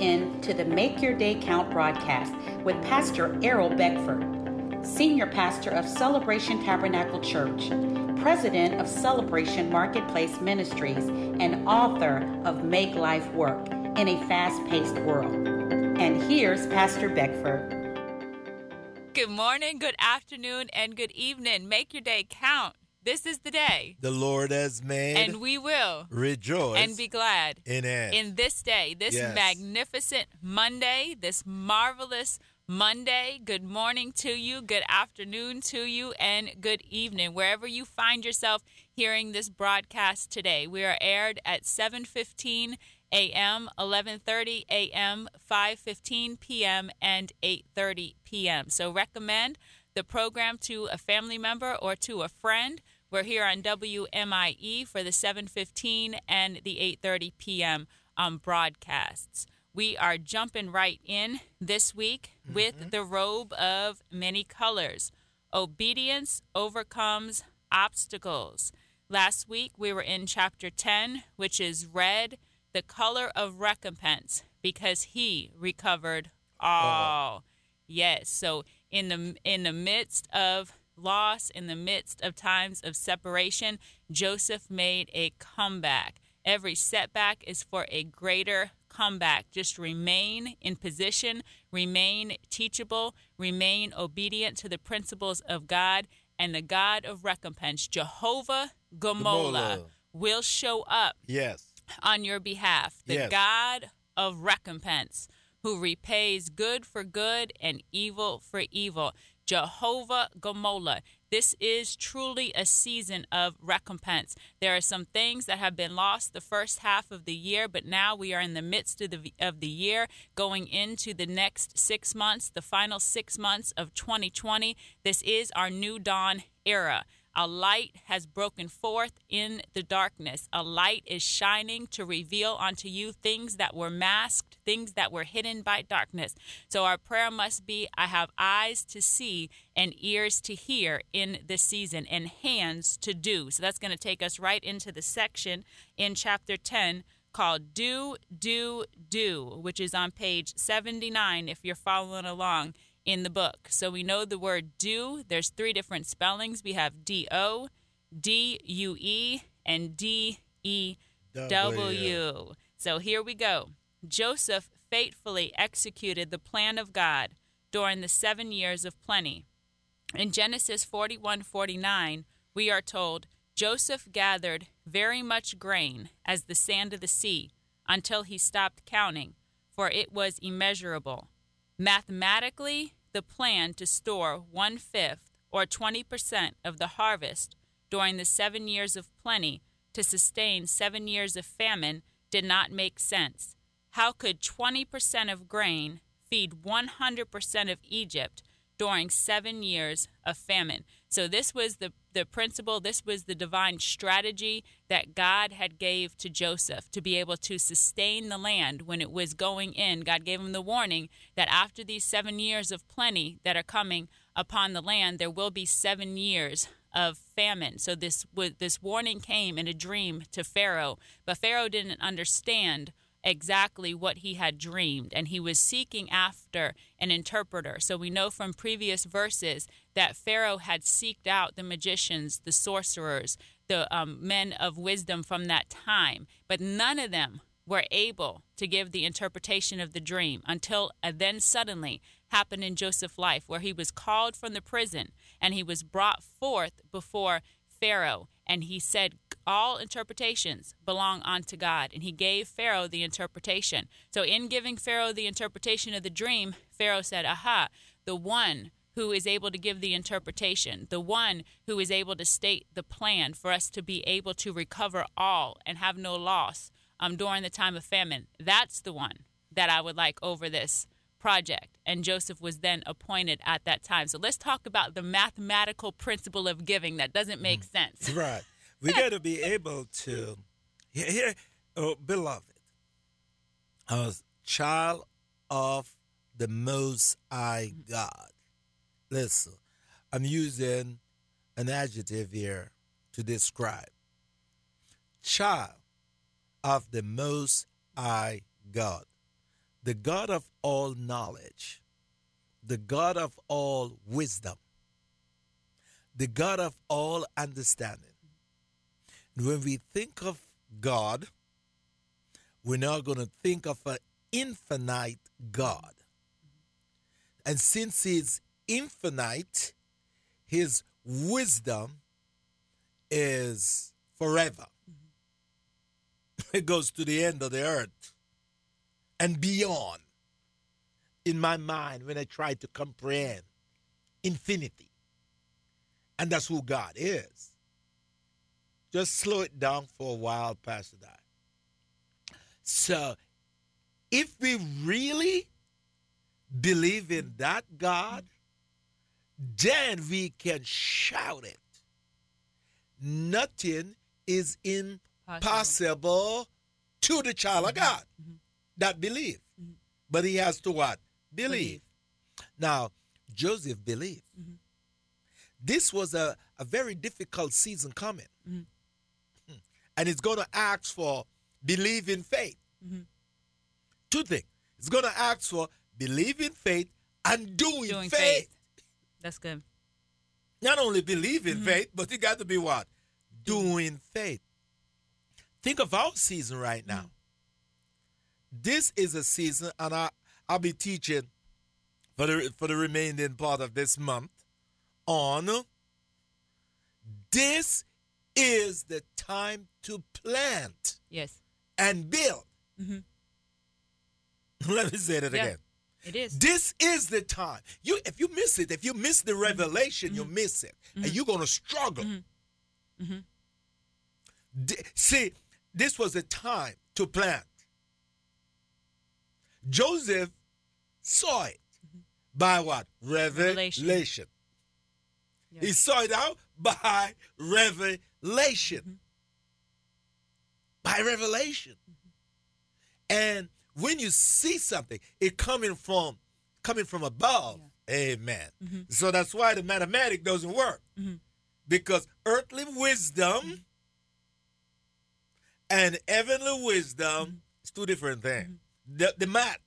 in to the Make Your Day Count broadcast with Pastor Errol Beckford, Senior Pastor of Celebration Tabernacle Church, President of Celebration Marketplace Ministries, and author of Make Life Work in a Fast Paced World. And here's Pastor Beckford. Good morning, good afternoon, and good evening. Make your day count. This is the day the Lord has made, and we will rejoice and be glad in it. in this day, this Yes. magnificent Monday, this marvelous Monday. Good morning to you, good afternoon to you, and good evening wherever you find yourself hearing this broadcast today. We are aired at 7:15 a.m., 11:30 a.m., 5:15 p.m., and 8:30 p.m. So recommend the program to a family member or to a friend. We're here on WMIE for the 7:15 and the 8:30 p.m. Um, broadcasts. We are jumping right in this week with the robe of many colors. Obedience overcomes obstacles. Last week we were in chapter 10, which is red, the color of recompense, because he recovered all. Yes. So in the in the midst of loss, in the midst of times of separation, Joseph made a comeback. Every setback is for a greater comeback. Just remain in position, remain teachable, remain obedient to the principles of God and the God of recompense, Jehovah Gomola, will show up yes. on your behalf. The Yes. God of recompense who repays good for good and evil for evil. Jehovah Gomola. This is truly a season of recompense. There are some things that have been lost the first half of the year, but now we are in the midst of the of the year, going into the next six months, the final six months of 2020. This is our new dawn era. A light has broken forth in the darkness. A light is shining to reveal unto you things that were masked, things that were hidden by darkness. So our prayer must be I have eyes to see and ears to hear in this season and hands to do. So that's going to take us right into the section in chapter 10 called Do, Do, Do, which is on page 79 if you're following along in the book. So we know the word do. There's three different spellings. We have D O, D U E, and D E W. So here we go. Joseph faithfully executed the plan of God during the seven years of plenty. In Genesis 41 49, we are told Joseph gathered very much grain as the sand of the sea until he stopped counting, for it was immeasurable. Mathematically, the plan to store one fifth or 20% of the harvest during the seven years of plenty to sustain seven years of famine did not make sense. How could 20% of grain feed 100% of Egypt during seven years of famine? So this was the, the principle, this was the divine strategy that God had gave to Joseph to be able to sustain the land when it was going in. God gave him the warning that after these seven years of plenty that are coming upon the land, there will be seven years of famine. So this this warning came in a dream to Pharaoh, but Pharaoh didn't understand exactly what he had dreamed and he was seeking after an interpreter. So we know from previous verses that Pharaoh had seeked out the magicians, the sorcerers, the um, men of wisdom from that time, but none of them were able to give the interpretation of the dream until uh, then suddenly happened in Joseph's life where he was called from the prison and he was brought forth before Pharaoh and he said all interpretations belong unto God and he gave Pharaoh the interpretation. So in giving Pharaoh the interpretation of the dream, Pharaoh said, "Aha, the one who is able to give the interpretation, the one who is able to state the plan for us to be able to recover all and have no loss um, during the time of famine. That's the one that I would like over this project. And Joseph was then appointed at that time. So let's talk about the mathematical principle of giving that doesn't make sense. Right. We got to be able to here, oh, beloved, as child of the Most High God. Listen, I'm using an adjective here to describe child of the Most High God. the God of all knowledge, the God of all wisdom, the God of all understanding. When we think of God, we're now going to think of an infinite God. And since He's infinite, His wisdom is forever. It goes to the end of the earth and beyond. In my mind, when I try to comprehend infinity, and that's who God is. Just slow it down for a while, Pastor Di. So, if we really believe in that God, then we can shout it. Nothing is impossible to the child of mm-hmm. God mm-hmm. that believe. Mm-hmm. But he has to what? Believe. Believe. Now, Joseph believed. This was a, a very difficult season coming. And it's going to ask for believe in faith. Mm-hmm. Two things. It's going to ask for believe in faith and doing, Doing faith. faith. That's good. Not only believe in mm-hmm. faith, but you got to be what? Doing faith. Think of our season right now. Mm-hmm. This is a season, and I, I'll be teaching for the for the remaining part of this month on this is the time to plant Yes. and build. Mhm. Let me say that Yeah. again. It is. This is the time. You if you miss it, if you miss the revelation, you mm-hmm. miss it. And mm-hmm. you're gonna struggle. Mm-hmm. Di- See, this was the time to plant. Joseph saw it by what? Revelation. Revelation. He saw it out by revelation. Mm-hmm. By revelation. Mm-hmm. And when you see something, it coming from coming from above. Amen. Mm-hmm. So that's why the mathematic doesn't work. Because earthly wisdom and heavenly wisdom is two different things. The, the math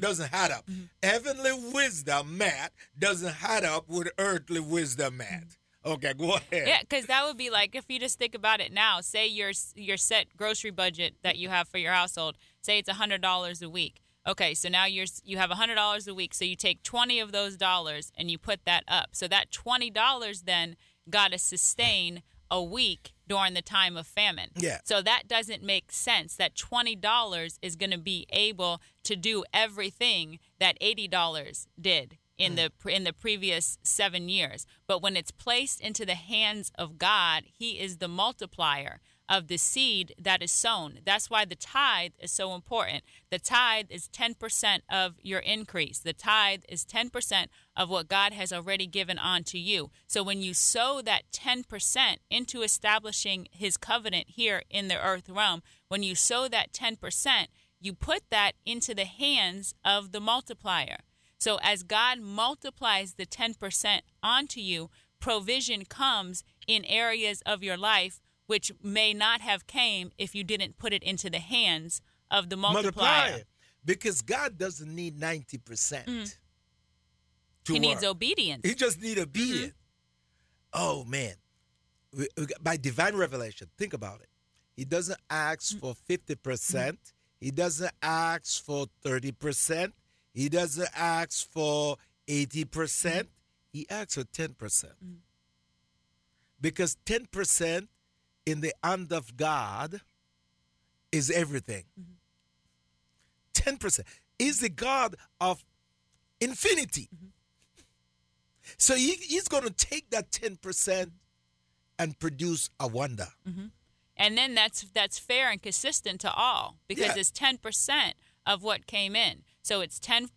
doesn't add up. Heavenly wisdom math doesn't add up with earthly wisdom math. Okay, go ahead. Yeah, because that would be like if you just think about it now. Say your your set grocery budget that you have for your household. Say it's hundred dollars a week. Okay, so now you're you have hundred dollars a week. So you take twenty of those dollars and you put that up. So that twenty dollars then got to sustain a week during the time of famine. Yeah. So that doesn't make sense. That twenty dollars is going to be able to do everything that eighty dollars did in mm. the in the previous seven years. But when it's placed into the hands of God, He is the multiplier of the seed that is sown. That's why the tithe is so important. The tithe is 10% of your increase. The tithe is 10% of what God has already given onto you. So when you sow that 10% into establishing his covenant here in the earth realm, when you sow that 10%, you put that into the hands of the multiplier. So as God multiplies the 10% onto you, provision comes in areas of your life which may not have came if you didn't put it into the hands of the multiplier. Multiply. Because God doesn't need 90% to Mm. He needs obedience. He just needs obedience. Oh man, by divine revelation, think about it. He doesn't ask Mm. for fifty percent. He doesn't ask for thirty percent. He doesn't ask for eighty percent. Mm-hmm. He asks for ten percent. Mm. Because ten percent in the hand of God is everything. Mm-hmm. 10% is the God of infinity. Mm-hmm. So he, he's going to take that 10% and produce a wonder. and then that's that's fair and consistent to all because Yeah. it's 10% of what came in. So it's 10%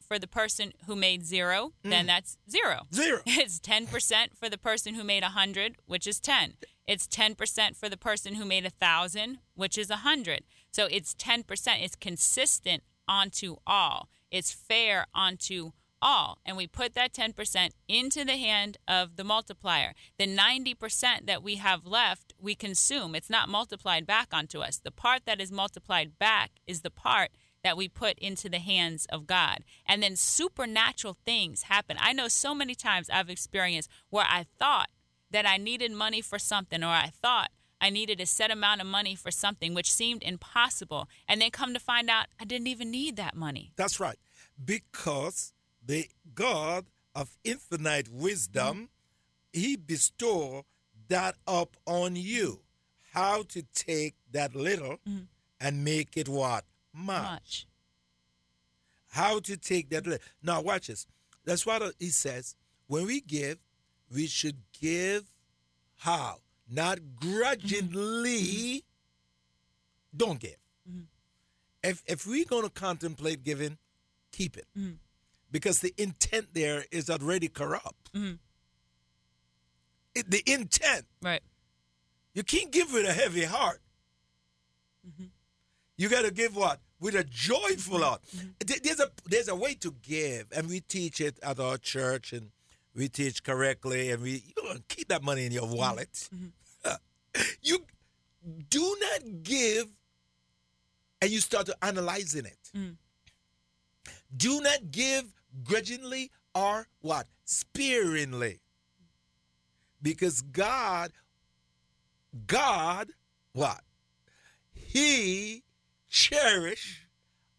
for the person who made 0, then that's 0. Mm. Zero. It's 10% for the person who made 100, which is 10. It's 10% for the person who made 1,000, which is 100. So it's 10%. It's consistent onto all. It's fair onto all. And we put that 10% into the hand of the multiplier. The 90% that we have left, we consume. It's not multiplied back onto us. The part that is multiplied back is the part that we put into the hands of God. And then supernatural things happen. I know so many times I've experienced where I thought that I needed money for something, or I thought I needed a set amount of money for something which seemed impossible. And then come to find out I didn't even need that money. That's right. Because the God of infinite wisdom, mm-hmm. he bestow that up on you. How to take that little mm-hmm. and make it what? Much. Much. How to take that. Now watch this. That's what he says. When we give, we should give how? Not grudgingly. Mm-hmm. Don't give. Mm-hmm. If if we're gonna contemplate giving, keep it. Mm-hmm. Because the intent there is already corrupt. Mm-hmm. It, the intent. Right. You can't give with a heavy heart. Mm-hmm. You got to give what? With a joyful mm-hmm. heart. There's a there's a way to give, and we teach it at our church, and we teach correctly, and we you know, keep that money in your wallet. Mm-hmm. you do not give, and you start to analyzing it. Mm. Do not give grudgingly or what sparingly, because God, God, what He cherish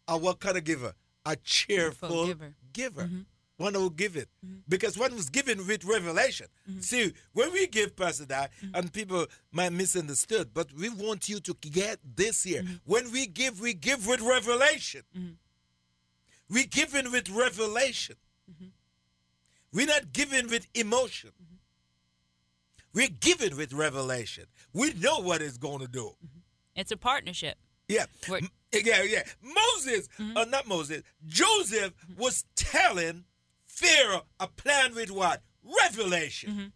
a what kind of giver? A cheerful giver. giver. Mm-hmm one who give it. Mm-hmm. Because one was given with revelation. Mm-hmm. See, when we give Pastor that, mm-hmm. and people might misunderstood, but we want you to get this here. Mm-hmm. When we give, we give with revelation. Mm-hmm. We give in with revelation. We're not giving with emotion. We're giving with revelation. We know what it's going to do. It's a partnership. Yeah. Yeah, yeah. Moses, uh, not Moses, Joseph was telling Pharaoh a plan with what? Revelation.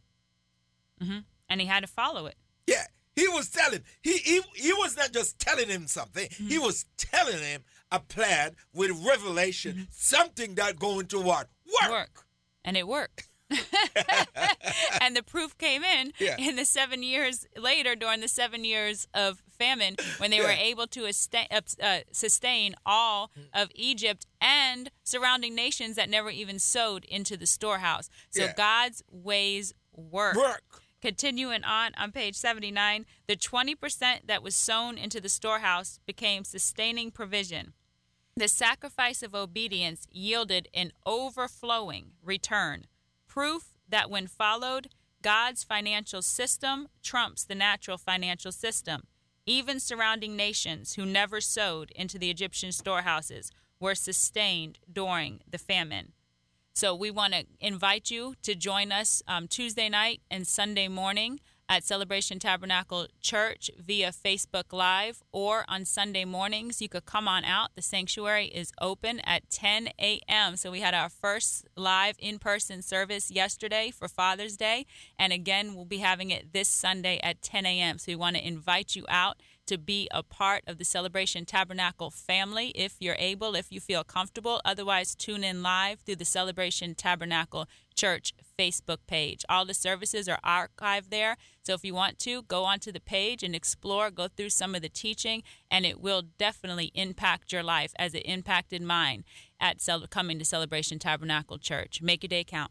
Mm-hmm. Mm-hmm. And he had to follow it. Yeah. He was telling, he, he, he was not just telling him something, mm-hmm. he was telling him a plan with revelation, mm-hmm. something that going to what? Work. Work. And it worked. and the proof came in yeah. in the seven years later during the seven years of famine when they yeah. were able to uh, sustain all of Egypt and surrounding nations that never even sowed into the storehouse. So yeah. God's ways work. Work. Continuing on on page 79, the 20% that was sown into the storehouse became sustaining provision. The sacrifice of obedience yielded an overflowing return proof that when followed, God's financial system trumps the natural financial system. Even surrounding nations who never sowed into the Egyptian storehouses were sustained during the famine. So we want to invite you to join us um, Tuesday night and Sunday morning at Celebration Tabernacle Church via Facebook Live or on Sunday mornings. You could come on out. The sanctuary is open at 10 a.m. So we had our first live in person service yesterday for Father's Day. And again, we'll be having it this Sunday at 10 a.m. So we want to invite you out to be a part of the Celebration Tabernacle family if you're able, if you feel comfortable. Otherwise, tune in live through the Celebration Tabernacle Church Facebook page. All the services are archived there. So if you want to, go onto the page and explore, go through some of the teaching, and it will definitely impact your life as it impacted mine at coming to Celebration Tabernacle Church. Make your day count.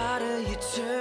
Darkness you shine